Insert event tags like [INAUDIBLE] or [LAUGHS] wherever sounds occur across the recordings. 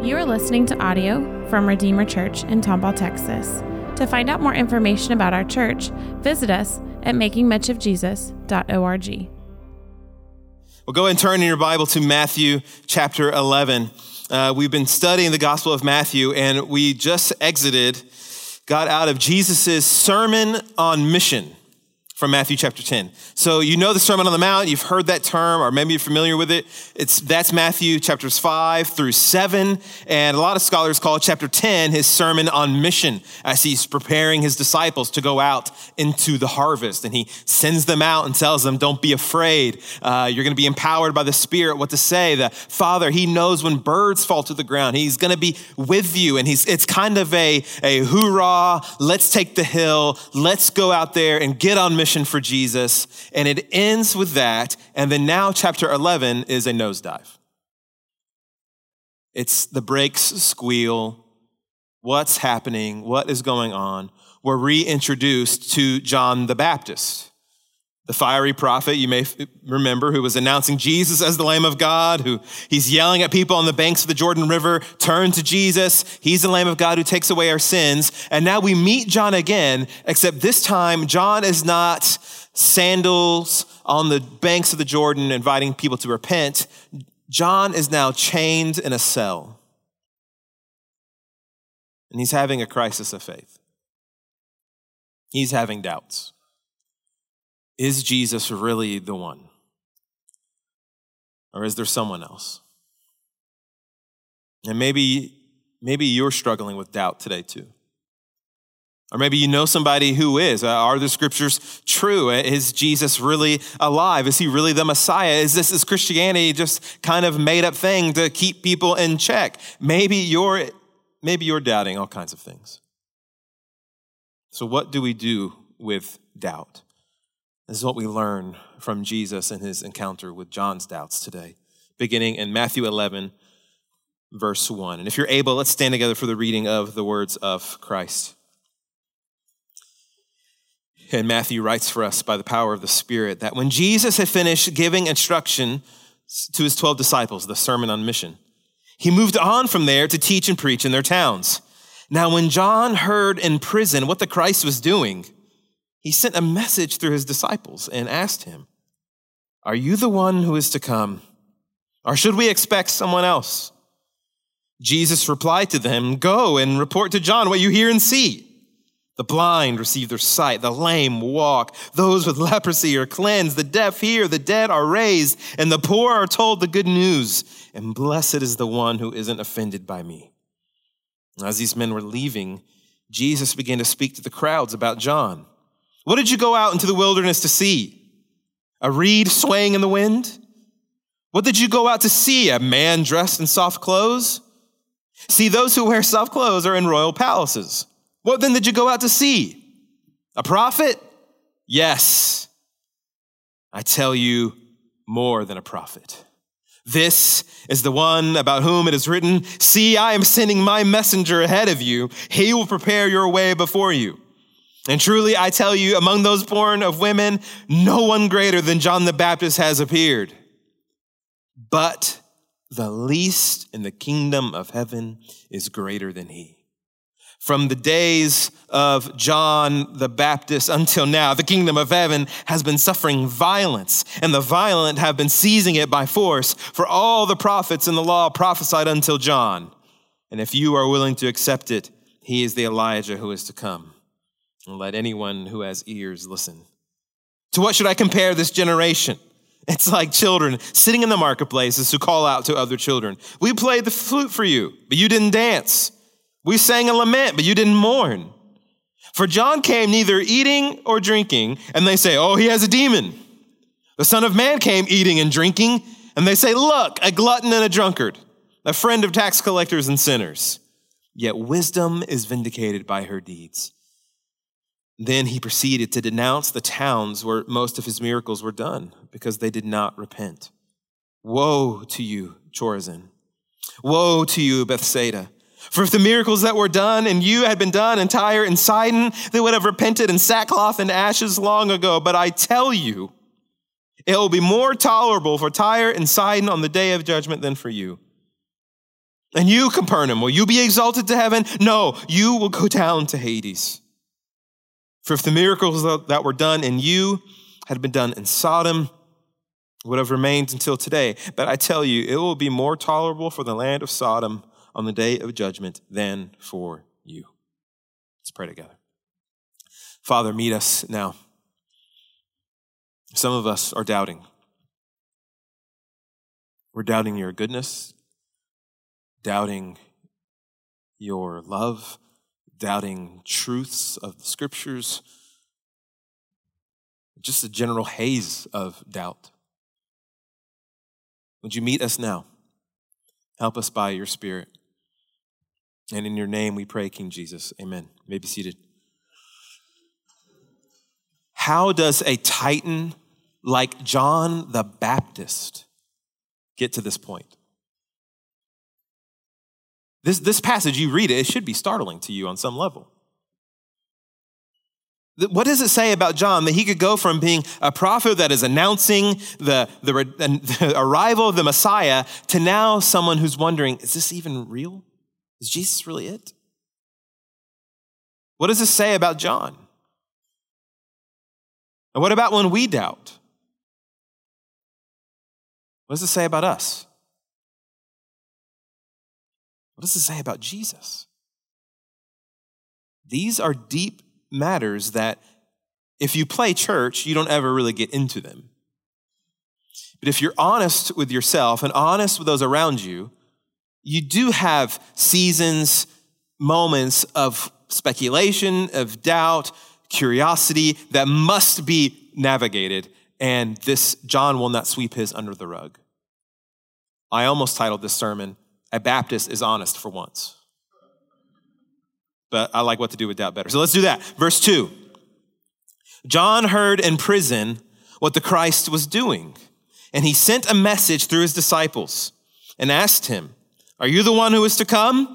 You are listening to audio from Redeemer Church in Tomball, Texas. To find out more information about our church, visit us at makingmuchofjesus.org. Well, go and turn in your Bible to Matthew chapter 11. Uh, we've been studying the Gospel of Matthew, and we just exited, got out of Jesus' Sermon on Mission from Matthew chapter 10. So you know the Sermon on the Mount, you've heard that term, or maybe you're familiar with it. It's, that's Matthew chapters 5 through 7. And a lot of scholars call chapter 10 his Sermon on Mission as he's preparing his disciples to go out into the harvest. And he sends them out and tells them, Don't be afraid. Uh, you're going to be empowered by the Spirit what to say. The Father, he knows when birds fall to the ground. He's going to be with you. And he's, it's kind of a, a hoorah, let's take the hill, let's go out there and get on mission mission for Jesus, and it ends with that. And then now, chapter 11 is a nosedive. It's the brakes squeal. What's happening? What is going on? We're reintroduced to John the Baptist, the fiery prophet, you may remember, who was announcing Jesus as the Lamb of God, who he's yelling at people on the banks of the Jordan River, turn to Jesus. He's the Lamb of God who takes away our sins. And now we meet John again, except this time, John is not sandals on the banks of the Jordan inviting people to repent. John is now chained in a cell. And he's having a crisis of faith. He's having doubts. Is Jesus really the one? Or is there someone else? And maybe, maybe you're struggling with doubt today too. Or maybe you know somebody who is. Uh, are the scriptures true? Uh, is Jesus really alive? Is he really the Messiah? Is this is Christianity just kind of made up thing to keep people in check? Maybe you're maybe you're doubting all kinds of things. So what do we do with doubt? This is what we learn from Jesus and his encounter with John's doubts today, beginning in Matthew 11, verse 1. And if you're able, let's stand together for the reading of the words of Christ. And Matthew writes for us by the power of the Spirit that when Jesus had finished giving instruction to his 12 disciples, the Sermon on Mission, he moved on from there to teach and preach in their towns. Now, when John heard in prison what the Christ was doing, he sent a message through his disciples and asked him, Are you the one who is to come? Or should we expect someone else? Jesus replied to them, Go and report to John what you hear and see. The blind receive their sight, the lame walk, those with leprosy are cleansed, the deaf hear, the dead are raised, and the poor are told the good news. And blessed is the one who isn't offended by me. As these men were leaving, Jesus began to speak to the crowds about John. What did you go out into the wilderness to see? A reed swaying in the wind? What did you go out to see? A man dressed in soft clothes? See, those who wear soft clothes are in royal palaces. What then did you go out to see? A prophet? Yes. I tell you, more than a prophet. This is the one about whom it is written, See, I am sending my messenger ahead of you. He will prepare your way before you. And truly, I tell you, among those born of women, no one greater than John the Baptist has appeared. But the least in the kingdom of heaven is greater than he. From the days of John the Baptist until now, the kingdom of heaven has been suffering violence, and the violent have been seizing it by force. For all the prophets in the law prophesied until John. And if you are willing to accept it, he is the Elijah who is to come. And let anyone who has ears listen. To what should I compare this generation? [LAUGHS] It's like children sitting in the marketplaces who call out to other children. We played the flute for you, but you didn't dance. We sang a lament, but you didn't mourn. For John came neither eating or drinking, and they say, Oh, he has a demon. The Son of Man came eating and drinking, and they say, Look, a glutton and a drunkard, a friend of tax collectors and sinners. Yet wisdom is vindicated by her deeds. Then he proceeded to denounce the towns where most of his miracles were done because they did not repent. Woe to you, Chorazin! Woe to you, Bethsaida! For if the miracles that were done and you had been done in Tyre and Sidon, they would have repented in sackcloth and ashes long ago. But I tell you, it will be more tolerable for Tyre and Sidon on the day of judgment than for you. And you, Capernaum, will you be exalted to heaven? No, you will go down to Hades. For if the miracles that were done in you had been done in Sodom, would have remained until today. But I tell you, it will be more tolerable for the land of Sodom on the day of judgment than for you. Let's pray together. Father, meet us now. Some of us are doubting. We're doubting your goodness, doubting your love, doubting truths of the scriptures, just a general haze of doubt. Would you meet us now? Help us by your Spirit. And in your name we pray, King Jesus. Amen. You may be seated. How does a titan like John the Baptist get to this point? This, this passage, you read it, it should be startling to you on some level. What does it say about John that he could go from being a prophet that is announcing the, the, [LAUGHS] the, arrival of the Messiah to now someone who's wondering, is this even real? Is Jesus really it? What does this say about John? And what about when we doubt? What does it say about us? What does it say about Jesus? These are deep matters that if you play church, you don't ever really get into them. But if you're honest with yourself and honest with those around you, you do have seasons, moments of speculation, of doubt, curiosity that must be navigated. And this, John will not sweep his under the rug. I almost titled this sermon, A Baptist is Honest for Once but I like what to do with doubt better. So let's do that. Verse 2. John heard in prison what the Christ was doing, and he sent a message through his disciples and asked him, Are you the one who is to come?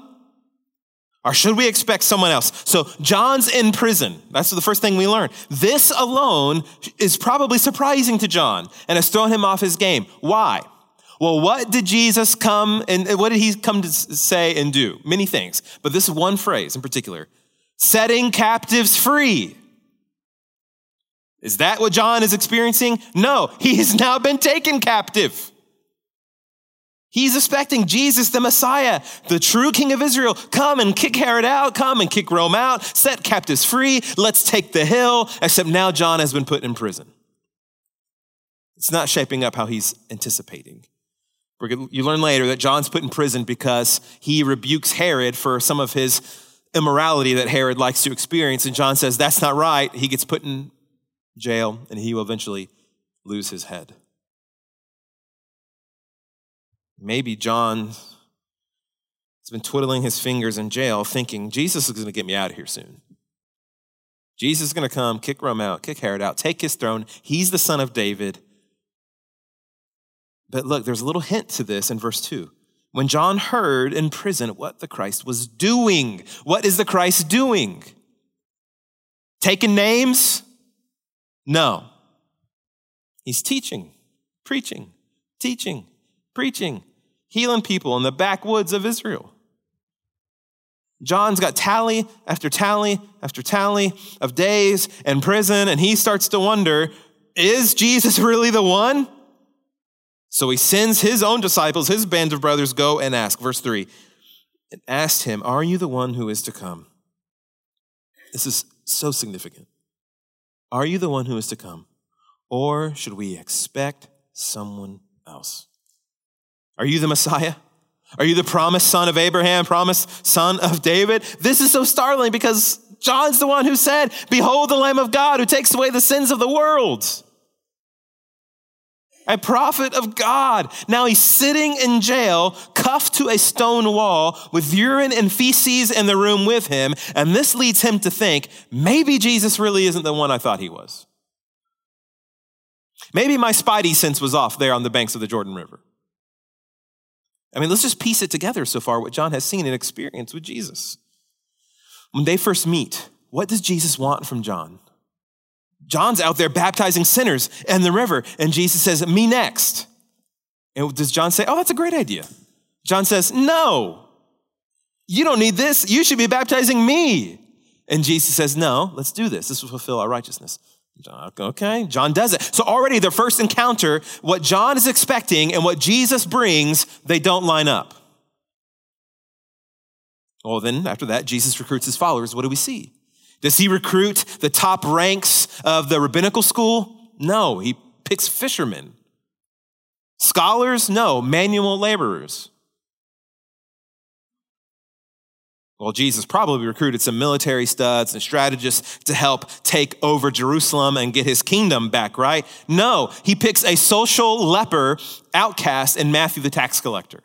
Or should we expect someone else? So John's in prison. That's the first thing we learn. This alone is probably surprising to John and has thrown him off his game. Why? Well, what did Jesus come and what did he come to say and do? Many things, but this one phrase in particular setting captives free. Is that what John is experiencing? No, he has [LAUGHS] now been taken captive. He's expecting Jesus, the Messiah, the true King of Israel, come and kick Herod out, come and kick Rome out, set captives free, let's take the hill. Except now John has been put in prison. It's not shaping up how he's anticipating. You learn later that John's put in prison because he rebukes Herod for some of his immorality that Herod likes to experience. And John says, That's not right. He gets put in jail and he will eventually lose his head. Maybe John has been twiddling his fingers in jail, thinking, Jesus is going to get me out of here soon. Jesus is going to come, kick Rome out, kick Herod out, take his throne. He's the son of David. But look, there's a little hint to this in verse 2. When John heard in prison what the Christ was doing, what is the Christ doing? Taking names? No. He's teaching, preaching, teaching, preaching, healing people in the backwoods of Israel. John's got tally after tally after tally of days in prison, and he starts to wonder is Jesus really the one? So he sends his own disciples, his band of brothers, go and ask. Verse 3 and asked him, Are you the one who is to come? This is so significant. Are you the one who is to come? Or should we expect someone else? Are you the Messiah? Are you the promised son of Abraham, promised son of David? This is so startling because John's the one who said, Behold the Lamb of God who takes away the sins of the world a prophet of God. Now he's sitting in jail, cuffed to a stone wall with urine and feces in the room with him. And this leads him to think maybe Jesus really isn't the one I thought he was. Maybe my spidey sense was off there on the banks of the Jordan River. I mean, let's just piece it together so far what John has seen and experienced with Jesus. When they first meet, what does Jesus want from John? John's out there baptizing sinners in the river, and Jesus says, Me next. And does John say, Oh, that's a great idea? John says, No. You don't need this. You should be baptizing me. And Jesus says, No, let's do this. This will fulfill our righteousness. Okay, John does it. So already their first encounter, what John is expecting and what Jesus brings, they don't line up. Well, then after that, Jesus recruits his followers. What do we see? Does he recruit the top ranks of the rabbinical school? No, he picks fishermen. Scholars? No, manual laborers. Well, Jesus probably recruited some military studs and strategists to help take over Jerusalem and get his kingdom back, right? No, he picks a social leper outcast in Matthew the tax collector.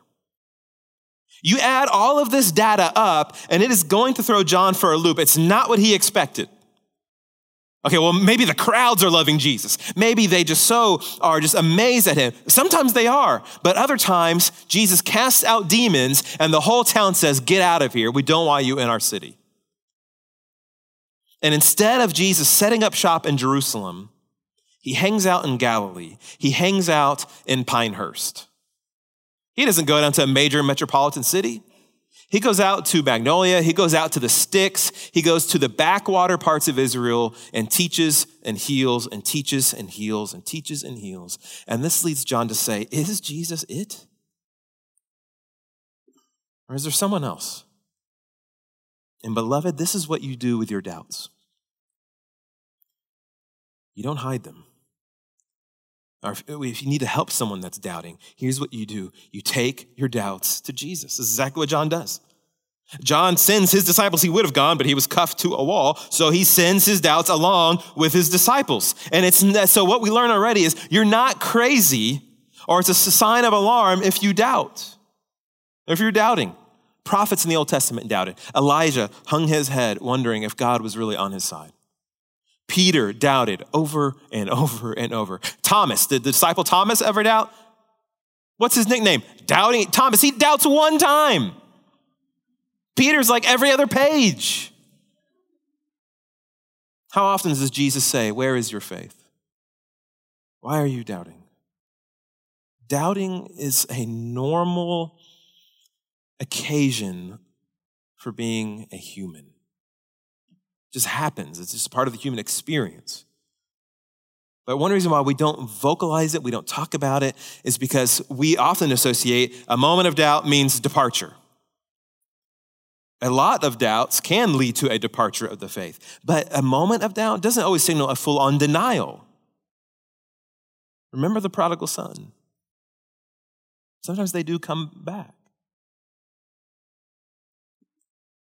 You add all of this data up, and it is going to throw John for a loop. It's not what he expected. Okay, well, maybe the crowds are loving Jesus. Maybe they just so are just amazed at him. Sometimes they are, but other times Jesus casts out demons and the whole town says, Get out of here. We don't want you in our city. And instead of Jesus setting up shop in Jerusalem, he hangs out in Galilee, he hangs out in Pinehurst. He doesn't go down to a major metropolitan city. He goes out to Magnolia, he goes out to the sticks, he goes to the backwater parts of Israel and teaches and heals and teaches and heals and teaches and heals. And this leads John to say, Is Jesus it? Or is there someone else? And beloved, this is what you do with your doubts. You don't hide them. Or if you need to help someone that's doubting, here's what you do you take your doubts to Jesus. This is exactly what John does. John sends his disciples, he would have gone, but he was cuffed to a wall. So he sends his doubts along with his disciples. And it's so what we learn already is you're not crazy, or it's a sign of alarm if you doubt. If you're doubting. Prophets in the Old Testament doubted. Elijah hung his head, wondering if God was really on his side. Peter doubted over and over and over. Thomas, did the disciple Thomas ever doubt? What's his nickname? Doubting Thomas. He doubts one time. Peter's like every other page. How often does Jesus say, Where is your faith? Why are you doubting? Doubting is a normal occasion for being a human just happens. It's just part of the human experience. But one reason why we don't vocalize it, we don't talk about it, is because we often associate a moment of doubt means departure. A lot of doubts can lead to a departure of the faith, but a moment of doubt doesn't always signal a full on denial. Remember the prodigal son. Sometimes they do come back.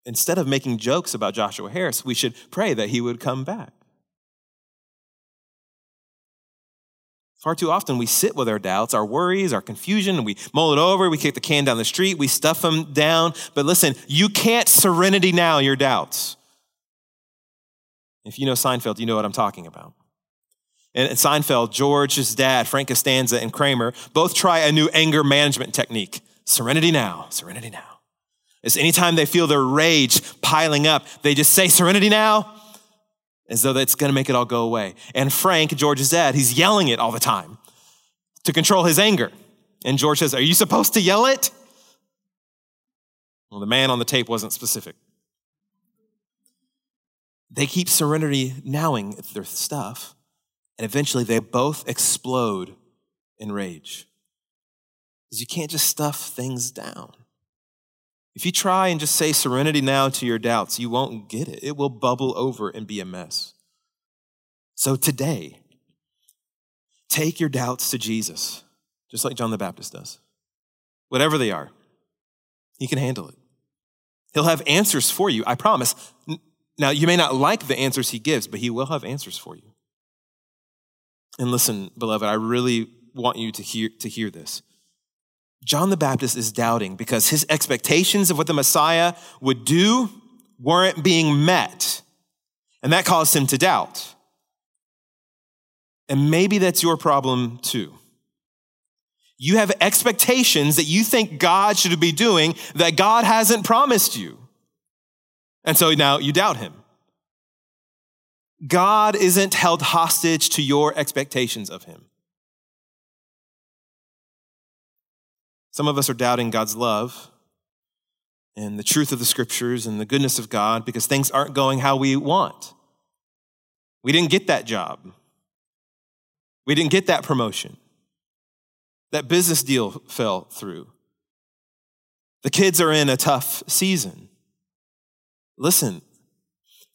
Instead of making jokes about Joshua Harris, we should pray that he would come back. Far too often we sit with our doubts, our worries, our confusion, and we mull it over, we kick the can down the street, we stuff them down. But listen, you can't serenity now your doubts. If you know Seinfeld, you know what I'm talking about. And Seinfeld, George's dad, Frank Costanza, and Kramer both try a new anger management technique. Serenity now, serenity now is anytime they feel their rage piling up, they just say, Serenity now, as though that's gonna make it all go away. And Frank, George's dad, he's yelling it all the time to control his anger. And George says, Are you supposed to yell it? Well, the man on the tape wasn't specific. They keep serenity nowing their stuff, and eventually they both explode in rage. Because you can't just stuff things down. If you try and just say serenity now to your doubts, you won't get it. It will bubble over and be a mess. So today, take your doubts to Jesus, just like John the Baptist does. Whatever they are, he can handle it. He'll have answers for you, I promise. Now, you may not like the answers he gives, but he will have answers for you. And listen, beloved, I really want you to hear, to hear this. John the Baptist is doubting because his expectations of what the Messiah would do weren't being met. And that caused him to doubt. And maybe that's your problem too. You have expectations that you think God should be doing that God hasn't promised you. And so now you doubt him. God isn't held hostage to your expectations of him. Some of us are doubting God's love, and the truth of the scriptures and the goodness of God because things aren't going how we want. We didn't get that job. We didn't get that promotion. That business deal fell through. The kids are in a tough season. Listen,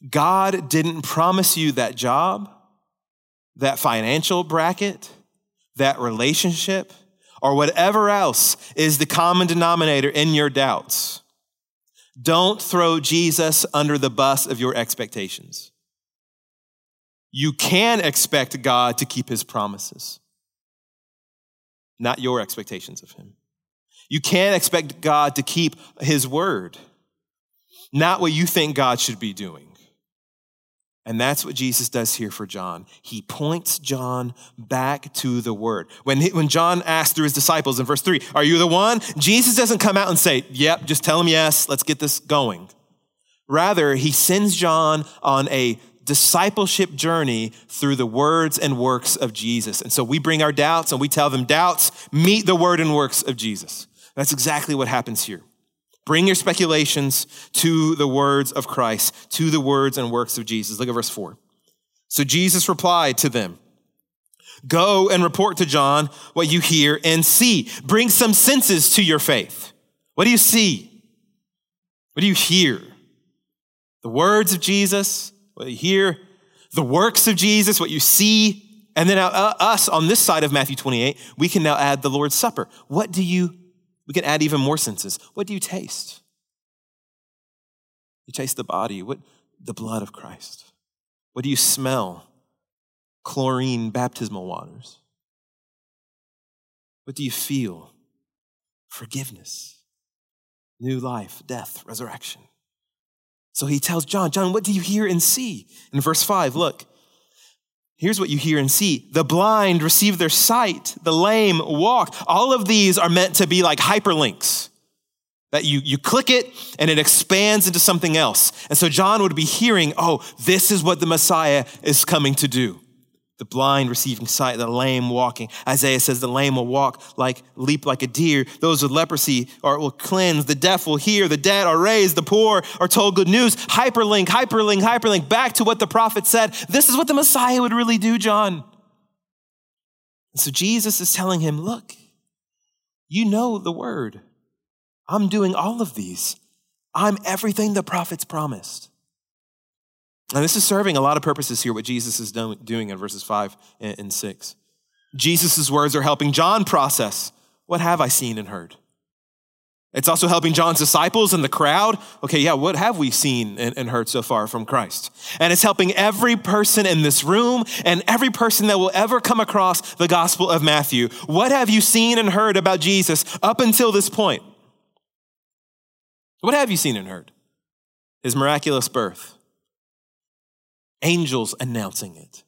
God didn't promise you that job, that financial bracket, that relationship, or whatever else is the common denominator in your doubts. Don't throw Jesus under the bus of your expectations. You can expect God to keep his promises, not your expectations of him. You can expect God to keep his word, not what you think God should be doing. And that's what Jesus does here for John. He points John back to the word. When, he, when John asks through his disciples in verse 3, Are you the one? Jesus doesn't come out and say, Yep, just tell him yes, let's get this going. Rather, he sends John on a discipleship journey through the words and works of Jesus. And so we bring our doubts and we tell them, Doubts, meet the word and works of Jesus. That's exactly what happens here. Bring your speculations to the words of Christ, to the words and works of Jesus. Look at verse 4. So Jesus replied to them, Go and report to John what you hear and see. Bring some senses to your faith. What do you see? What do you hear? The words of Jesus, what you hear, the works of Jesus, what you see. And then uh, us on this side of Matthew 28, we can now add the Lord's Supper. What do you we can add even more senses. What do you taste? You taste the body, what the blood of Christ. What do you smell? Chlorine baptismal waters. What do you feel? Forgiveness, new life, death, resurrection. So he tells John, John, what do you hear and see? In verse 5, look, Here's what you hear and see. The blind receive their sight. The lame walk. All of these are meant to be like hyperlinks that you, you click it and it expands into something else. And so John would be hearing, oh, this is what the Messiah is coming to do the blind receiving sight, the lame walking. Isaiah says the lame will walk like, leap like a deer. Those with leprosy are, will cleanse. The deaf will hear. The dead are raised. The poor are told good news. Hyperlink, hyperlink, hyperlink, back to what the prophet said. This is what the Messiah would really do, John. And so Jesus is telling him, look, you know the word. I'm doing all of these. I'm everything the prophets promised. And this is serving a lot of purposes here, what Jesus is doing in verses 5 and 6. Jesus' words are helping John process what have I seen and heard? It's also helping John's disciples and the crowd. Okay, yeah, what have we seen and, heard so far from Christ? And it's helping every person in this room and every person that will ever come across the Gospel of Matthew. What have you seen and heard about Jesus up until this point? What have you seen and heard? His miraculous birth angels announcing it.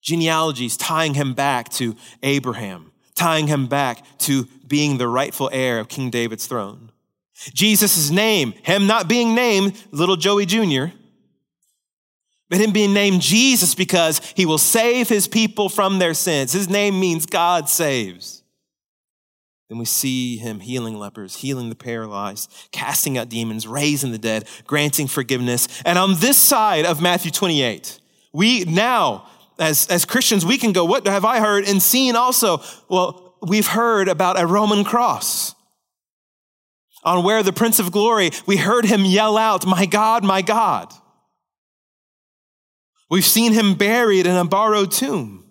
Genealogies tying him back to Abraham, tying him back to being the rightful heir of King David's throne. Jesus' name, him not being named little Joey Jr., but him being named Jesus because he will save his people from their sins. His name means God saves. Then we see him healing lepers, healing the paralyzed, casting out demons, raising the dead, granting forgiveness. And on this side of Matthew 28, we now, as, as Christians, we can go, What have I heard and seen also? Well, we've heard about a Roman cross. On where the Prince of Glory, we heard him yell out, My God, my God. We've seen him buried in a borrowed tomb.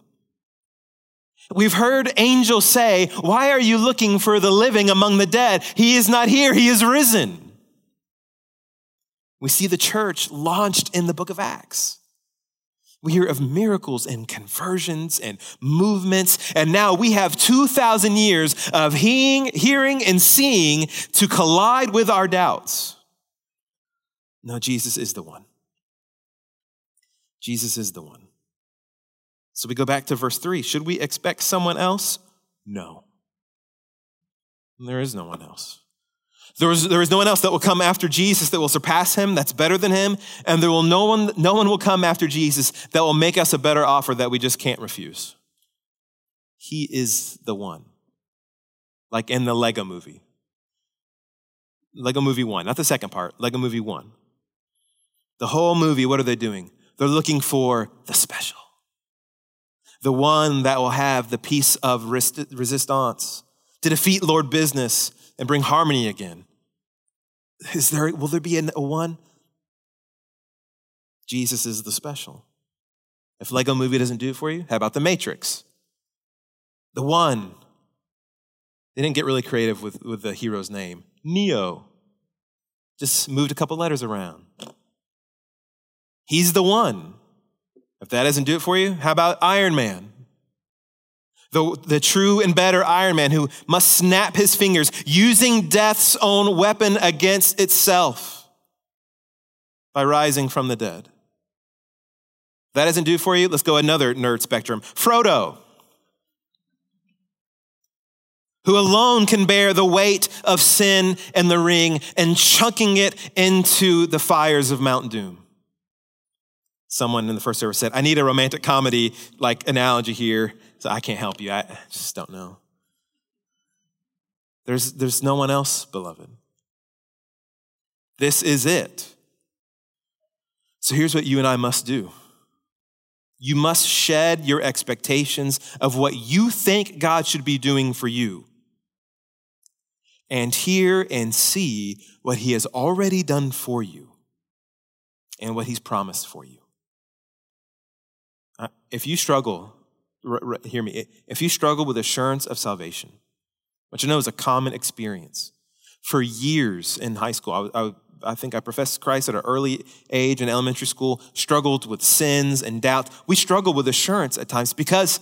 We've heard angels say, Why are you looking for the living among the dead? He is not here, he is risen. We see the church launched in the book of Acts. We hear of miracles and conversions and movements. And now we have 2,000 years of hearing, hearing and seeing to collide with our doubts. No, Jesus is the one. Jesus is the one. So we go back to verse 3. Should we expect someone else? No. There is no one else. There is, there is no one else that will come after Jesus that will surpass him, that's better than him, and there will no one, no one will come after Jesus that will make us a better offer that we just can't refuse. He is the one. Like in the Lego movie. Lego Movie 1, not the second part, Lego Movie 1. The whole movie, what are they doing? They're looking for the special, the one that will have the piece of resistance to defeat Lord Business and bring harmony again. Is there, will there be a one? Jesus is the special. If Lego Movie doesn't do it for you, how about The Matrix? The one. They didn't get really creative with, with the hero's name. Neo. Just moved a couple letters around. He's the one. If that doesn't do it for you, how about Iron Man? The, the true and better Iron Man who must snap his fingers using death's own weapon against itself by rising from the dead. If that doesn't do for you, let's go another nerd spectrum. Frodo who alone can bear the weight of sin and the ring and chunking it into the fires of Mount Doom. Someone in the first service said, I need a romantic comedy like analogy here, so I can't help you. I just don't know. There's, there's no one else, beloved. This is it. So here's what you and I must do. You must shed your expectations of what you think God should be doing for you and hear and see what he has already done for you and what he's promised for you. Uh, if you struggle, r- r- hear me, if you struggle with assurance of salvation, which I know is a common experience, for years in high school, I, I, I think I professed Christ at an early age in elementary school, struggled with sins and doubt. We struggle with assurance at times because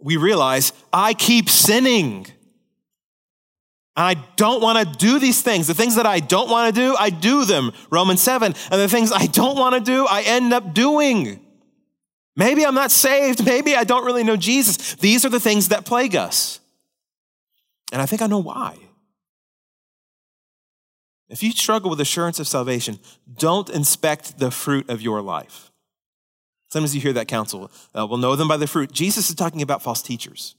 we realize I keep sinning. And I don't want to do these things. The things that I don't want to do, I do them. Romans 7. And the things I don't want to do, I end up doing. Maybe I'm not saved. Maybe I don't really know Jesus. These are the things that plague us. And I think I know why. If you struggle with assurance of salvation, don't inspect the fruit of your life. Sometimes you hear that counsel. Uh, we'll know them by the fruit. Jesus is talking about false teachers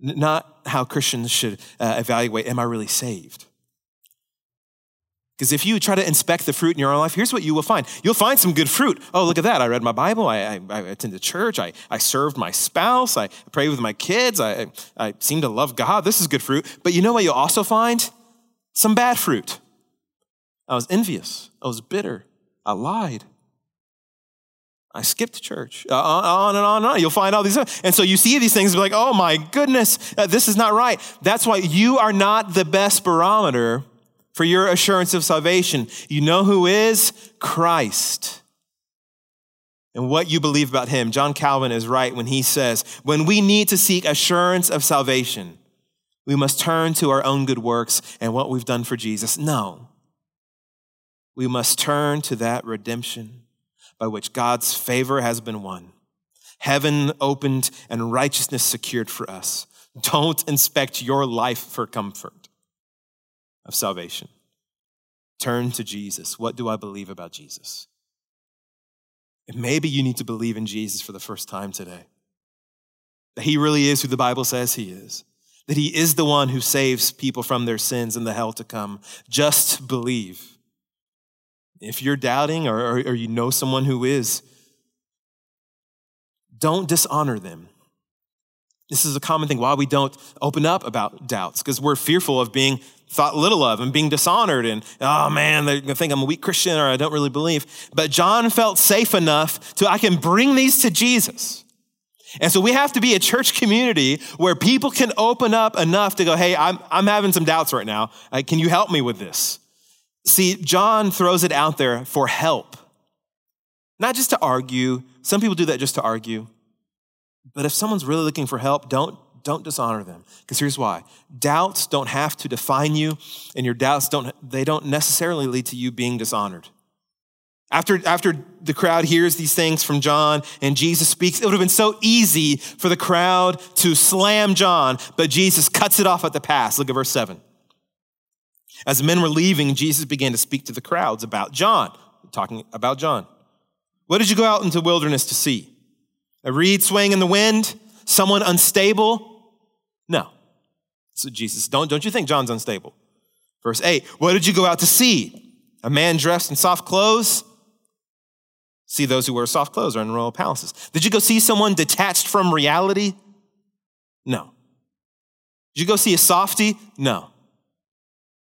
not how Christians should uh, evaluate am I really saved? Because if you try to inspect the fruit in your own life, here's what you will find. You'll find some good fruit. Oh, look at that. I read my Bible. I, I, I attended church. I, I served my spouse. I prayed with my kids. I, I seem to love God. This is good fruit. But you know what you'll also find? Some bad fruit. I was envious. I was bitter. I lied. I skipped church. Uh, on and on and on. You'll find all these. And so you see these things like, oh my goodness, uh, this is not right. That's why you are not the best barometer for your assurance of salvation. You know who is? Christ. And what you believe about him. John Calvin is right when he says, when we need to seek assurance of salvation, we must turn to our own good works and what we've done for Jesus. No. We must turn to that redemption by which God's favor has been won, heaven opened, and righteousness secured for us. Don't inspect your life for comfort of salvation. Turn to Jesus. What do I believe about Jesus? And maybe you need to believe in Jesus for the first time today. That he really is who the Bible says he is. That he is the one who saves people from their sins and the hell to come. Just believe. If you're doubting or, or, or you know someone who is, don't dishonor them. This is a common thing why we don't open up about doubts, because we're fearful of being thought little of and being dishonored and, oh man, they're gonna think I'm a weak Christian or I don't really believe. But John felt safe enough to, I can bring these to Jesus. And so we have to be a church community where people can open up enough to go, hey, I'm, I'm having some doubts right now. Can you help me with this? See, John throws it out there for help, not just to argue. Some people do that just to argue. But if someone's really looking for help, don't, don't dishonor them. Because here's why. Doubts don't have to define you, and your doubts don't, they don't necessarily lead to you being dishonored. After, after the crowd hears these things from John and Jesus speaks, it would have been so easy for the crowd to slam John, but Jesus cuts it off at the pass. Look at verse 7. As men were leaving, Jesus began to speak to the crowds about John, talking about John. What did you go out into the wilderness to see? A reed swaying in the wind? Someone unstable? No. So Jesus, don't, don't you think John's unstable? Verse 8 What did you go out to see? A man dressed in soft clothes? See, those who wear soft clothes are in royal palaces. Did you go see someone detached from reality? No. Did you go see a softy? No.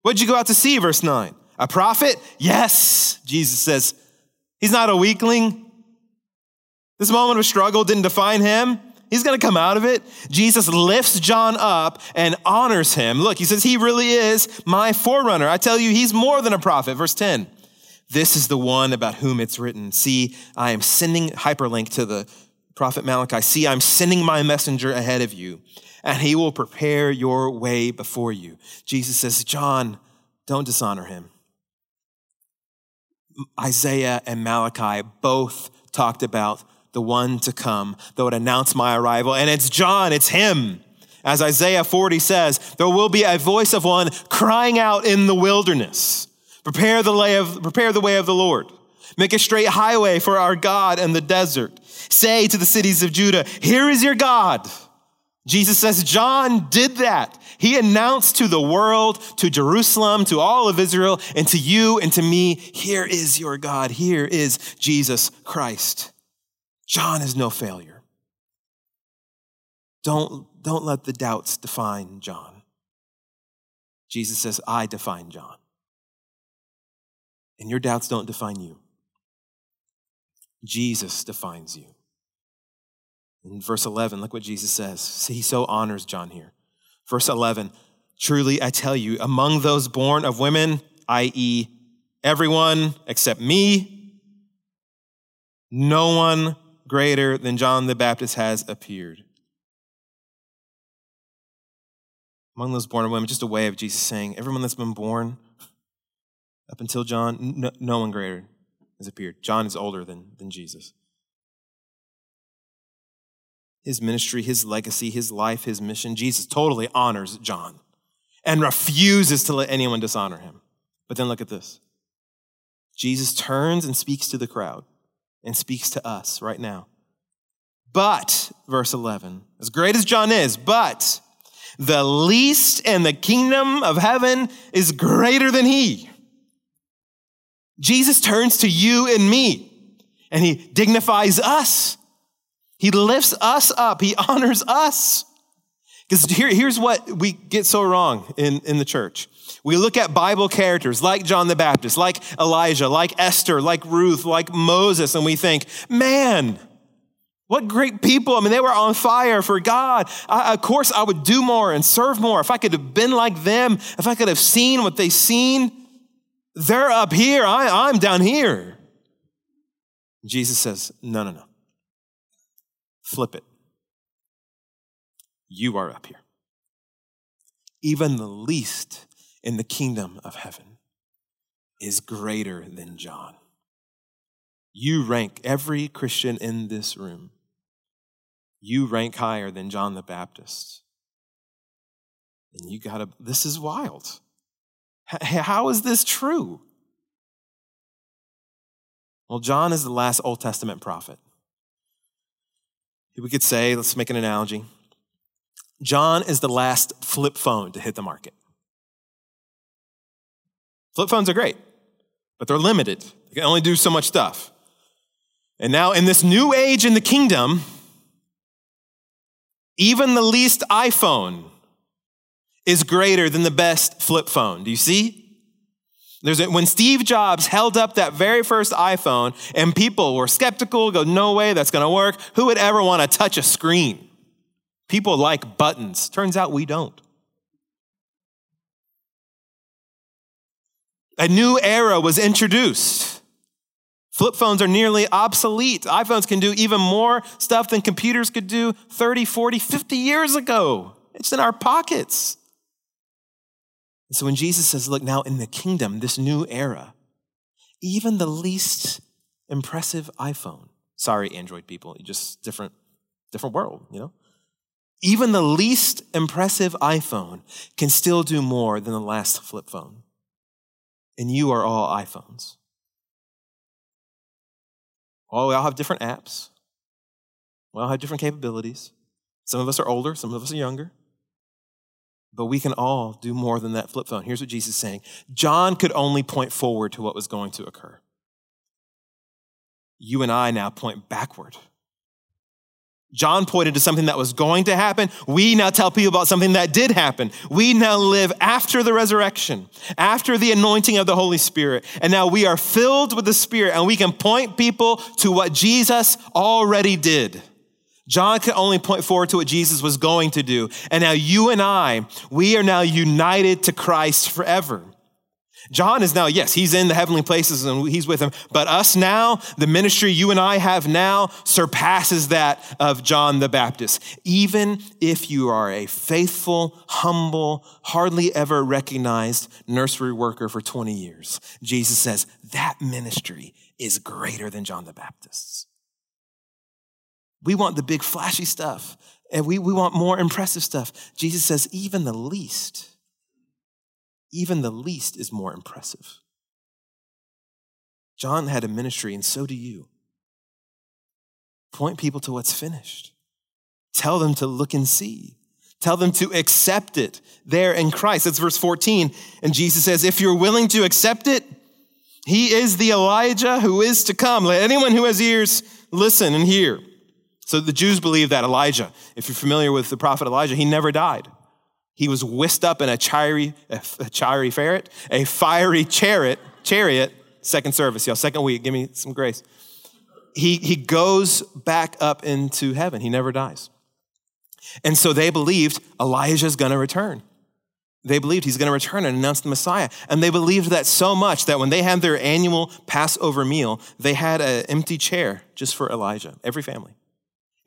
What did you go out to see? Verse 9. A prophet? Yes. Jesus says, He's not a weakling. This moment of struggle didn't define him. He's going to come out of it. Jesus lifts John up and honors him. Look, he says, He really is my forerunner. I tell you, he's more than a prophet. Verse 10. This is the one about whom it's written. See, I am sending, hyperlink to the prophet Malachi. See, I'm sending my messenger ahead of you, and he will prepare your way before you. Jesus says, John, don't dishonor him. Isaiah and Malachi both talked about the one to come that would announce my arrival. And it's John, it's him. As Isaiah 40 says, there will be a voice of one crying out in the wilderness. Prepare the, way of, prepare the way of the Lord. Make a straight highway for our God in the desert. Say to the cities of Judah, here is your God. Jesus says John did that. He announced to the world, to Jerusalem, to all of Israel, and to you and to me, here is your God. Here is Jesus Christ. John is no failure. Don't, don't let the doubts define John. Jesus says, I define John. And your doubts don't define you. Jesus defines you. In verse 11, look what Jesus says. See, he so honors John here. Verse 11, truly I tell you, among those born of women, i.e., everyone except me, no one greater than John the Baptist has appeared. Among those born of women, just a way of Jesus saying, everyone that's been born up until John, no, no one greater has appeared. John is older than, than Jesus. His ministry, his legacy, his life, his mission, Jesus totally honors John and refuses to let anyone dishonor him. But then look at this Jesus turns and speaks to the crowd and speaks to us right now. But, verse 11, as great as John is, but the least in the kingdom of heaven is greater than he. Jesus turns to you and me and he dignifies us. He lifts us up. He honors us. Because here, here's what we get so wrong in, in the church. We look at Bible characters like John the Baptist, like Elijah, like Esther, like Ruth, like Moses, and we think, man, what great people. I mean, they were on fire for God. I, of course, I would do more and serve more. If I could have been like them, if I could have seen what they seen, they're up here, I, I'm down here. Jesus says, no, no, no. Flip it. You are up here. Even the least in the kingdom of heaven is greater than John. You rank every Christian in this room. You rank higher than John the Baptist. And you gotta, this is wild. How is this true? Well, John is the last Old Testament prophet. We could say, let's make an analogy. John is the last flip phone to hit the market. Flip phones are great, but they're limited. They can only do so much stuff. And now, in this new age in the kingdom, even the least iPhone is greater than the best flip phone. Do you see? There's a, when Steve Jobs held up that very first iPhone and people were skeptical, go, no way, that's gonna work. Who would ever wanna touch a screen? People like buttons. Turns out we don't. A new era was introduced. Flip phones are nearly obsolete. iPhones can do even more stuff than computers could do 30, 40, 50 years ago. It's in our pockets. And so when Jesus says, Look, now in the kingdom, this new era, even the least impressive iPhone, sorry, Android people, just different, different world, you know? Even the least impressive iPhone can still do more than the last flip phone. And you are all iPhones. Oh, we all have different apps. We all have different capabilities. Some of us are older, some of us are younger. But we can all do more than that flip phone. Here's what Jesus is saying John could only point forward to what was going to occur. You and I now point backward. John pointed to something that was going to happen. We now tell people about something that did happen. We now live after the resurrection, after the anointing of the Holy Spirit. And now we are filled with the Spirit and we can point people to what Jesus already did. John could only point forward to what Jesus was going to do. And now you and I, we are now united to Christ forever. John is now, yes, he's in the heavenly places and he's with him. But us now, the ministry you and I have now surpasses that of John the Baptist. Even if you are a faithful, humble, hardly ever recognized nursery worker for 20 years, Jesus says that ministry is greater than John the Baptist's. We want the big flashy stuff and we, we want more impressive stuff. Jesus says, even the least even the least is more impressive. John had a ministry, and so do you. Point people to what's finished. Tell them to look and see. Tell them to accept it there in Christ. That's verse 14. And Jesus says, If you're willing to accept it, he is the Elijah who is to come. Let anyone who has ears listen and hear. So the Jews believe that Elijah, if you're familiar with the prophet Elijah, he never died. He was whisked up in a chari, a chari ferret, a fiery chariot, chariot, second service, y'all, second week, give me some grace. He, he goes back up into heaven. He never dies. And so they believed Elijah's gonna return. They believed he's gonna return and announce the Messiah. And they believed that so much that when they had their annual Passover meal, they had an empty chair just for Elijah, every family.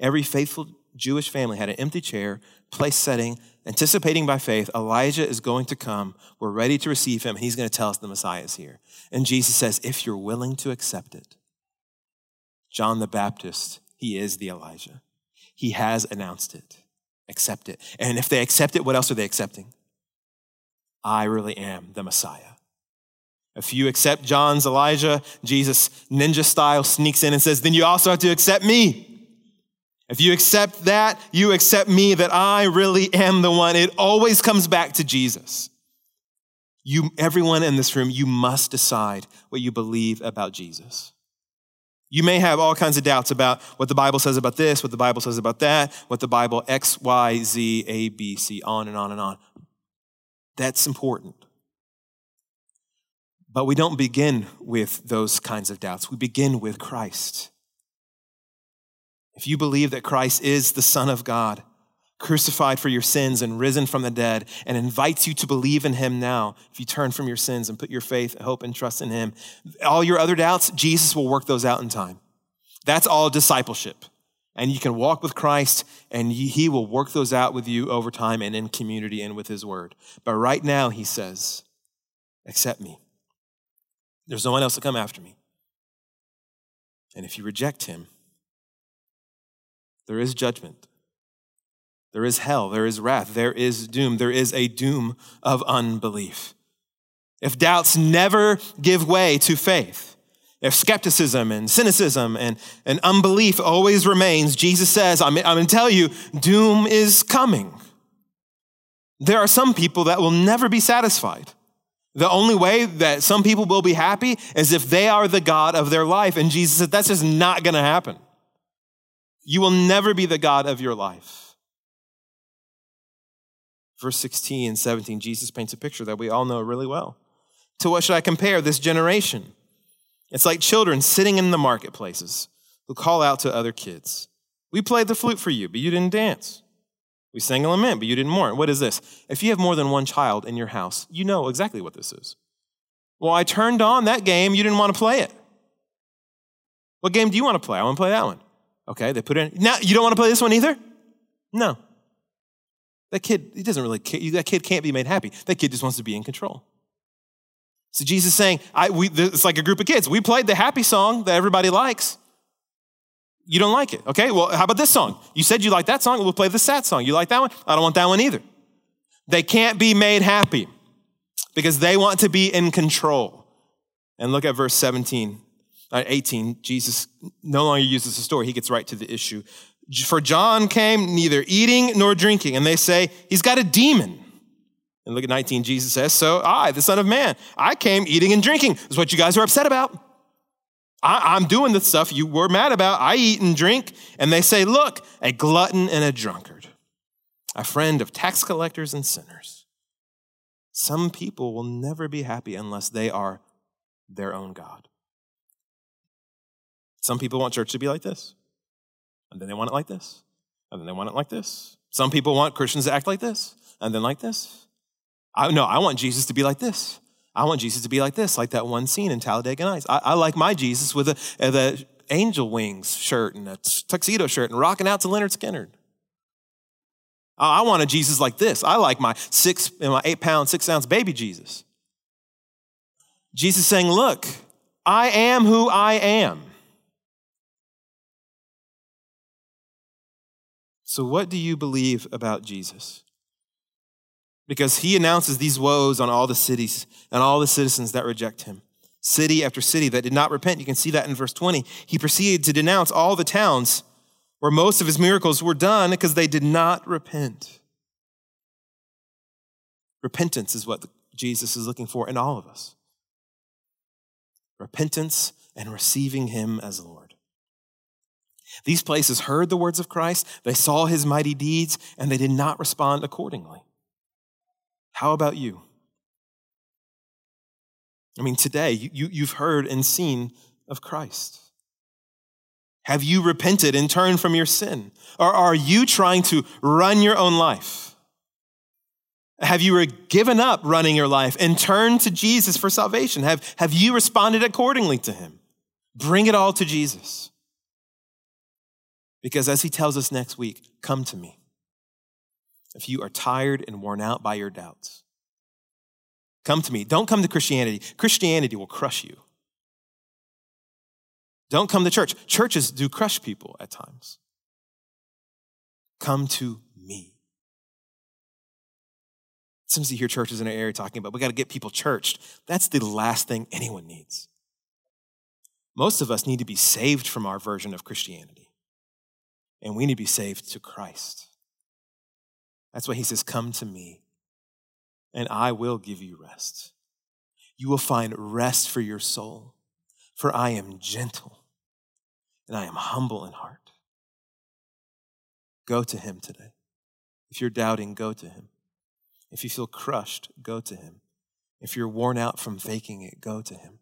Every faithful Jewish family had an empty chair, place setting, anticipating by faith, Elijah is going to come. We're ready to receive him. And he's going to tell us the Messiah is here. And Jesus says, if you're willing to accept it, John the Baptist, he is the Elijah. He has announced it. Accept it. And if they accept it, what else are they accepting? I really am the Messiah. If you accept John's Elijah, Jesus ninja style sneaks in and says, then you also have to accept me. If you accept that, you accept me that I really am the one. It always comes back to Jesus. You, everyone in this room, you must decide what you believe about Jesus. You may have all kinds of doubts about what the Bible says about this, what the Bible says about that, what the Bible X, Y, Z, A, B, C, on and on and on. That's important. But we don't begin with those kinds of doubts. We begin with Christ. If you believe that Christ is the Son of God, crucified for your sins and risen from the dead, and invites you to believe in him now, if you turn from your sins and put your faith, hope, and trust in him, all your other doubts, Jesus will work those out in time. That's all discipleship. And you can walk with Christ, and he will work those out with you over time and in community and with his word. But right now, he says, accept me. There's no one else to come after me. And if you reject him, there is judgment. There is hell. There is wrath. There is doom. There is a doom of unbelief. If doubts never give way to faith, if skepticism and cynicism and, and unbelief always remains, Jesus says, I'm, I'm going to tell you, doom is coming. There are some people that will never be satisfied. The only way that some people will be happy is if they are the God of their life. And Jesus said, that's just not going to happen. You will never be the God of your life. Verse 16 and 17, Jesus paints a picture that we all know really well. To what should I compare this generation? It's like children sitting in the marketplaces who call out to other kids. We played the flute for you, but you didn't dance. We sang a lament, but you didn't mourn. What is this? If you have more than one child in your house, you know exactly what this is. Well, I turned on that game, you didn't want to play it. What game do you want to play? I want to play that one. Okay, they put it in. Now, you don't want to play this one either? No. That kid, he doesn't really care. That kid can't be made happy. That kid just wants to be in control. So Jesus is saying, I, we, it's like a group of kids. We played the happy song that everybody likes. You don't like it. Okay, well, how about this song? You said you like that song. We'll play the sad song. You like that one? I don't want that one either. They can't be made happy because they want to be in control. And look at verse 17 uh, Uh, 18, Jesus no longer uses the story. He gets right to the issue. For John came neither eating nor drinking, and they say, he's got a demon. And look at 19, Jesus says, So I, the Son of Man, I came eating and drinking. Is what you guys are upset about. I, am doing the stuff you were mad about. I eat and drink. And they say, Look, a glutton and a drunkard, a friend of tax collectors and sinners. Some people will never be happy unless they are their own God. Some people want church to be like this, and then they want it like this, and then they want it like this. Some people want Christians to act like this, and then like this. I no, I want Jesus to be like this. I want Jesus to be like this, like that one scene in Talladega Nights. I, I like my Jesus with a, the angel wings shirt and a tuxedo shirt and rocking out to Lynyrd Skynyrd. I want a Jesus like this. I like my six, my eight pound, six ounce baby Jesus. Jesus saying, Look, I am who I am. So, what do you believe about Jesus? Because he announces these woes on all the cities and all the citizens that reject him. City after city that did not repent. You can see that in verse 20. He proceeded to denounce all the towns where most of his miracles were done because they did not repent. Repentance is what Jesus is looking for in all of us repentance and receiving him as Lord. These places heard the words of Christ, they saw his mighty deeds, and they did not respond accordingly. How about you? I mean, today, you, you've heard and seen of Christ. Have you repented and turned from your sin? Or are you trying to run your own life? Have you given up running your life and turned to Jesus for salvation? Have, have you responded accordingly to him? Bring it all to Jesus. Because as he tells us next week, come to me. If you are tired and worn out by your doubts, come to me. Don't come to Christianity. Christianity will crush you. Don't come to church. Churches do crush people at times. Come to me. Sometimes you hear churches in our area talking about we got to get people churched. That's the last thing anyone needs. Most of us need to be saved from our version of Christianity and we need to be saved to Christ. That's why he says, Come to me, and I will give you rest. You will find rest for your soul, for I am gentle and I am humble in heart. Go to him today. If you're doubting, go to him. If you feel crushed, go to him. If you're worn out from faking it, go to him.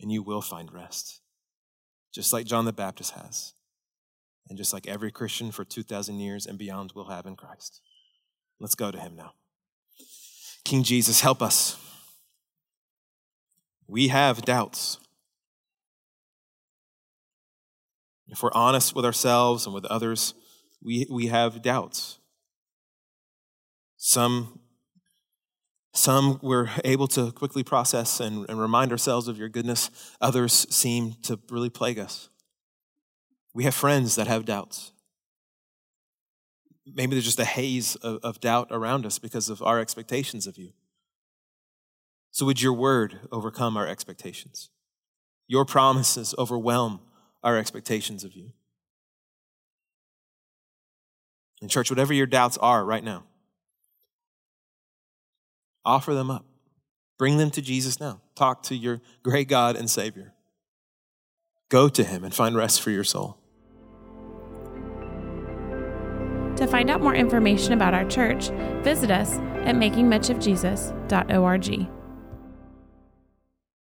And you will find rest, just like John the Baptist has and just like every Christian for 2,000 years and beyond will have in Christ. Let's go to him now. King Jesus, help us. We have doubts. If we're honest with ourselves and with others, we, we have doubts. Some, some we're able to quickly process and, and remind ourselves of your goodness, others seem to really plague us. We have friends that have doubts. Maybe there's just a haze of, of, doubt around us because of our expectations of you. So, would your word overcome our expectations? Your promises overwhelm our expectations of you. And, church, whatever your doubts are right now, offer them up. Bring them to Jesus now. Talk to your great God and Savior. Go to Him and find rest for your soul. To find out more information about our church, visit us at makingmuchofjesus.org.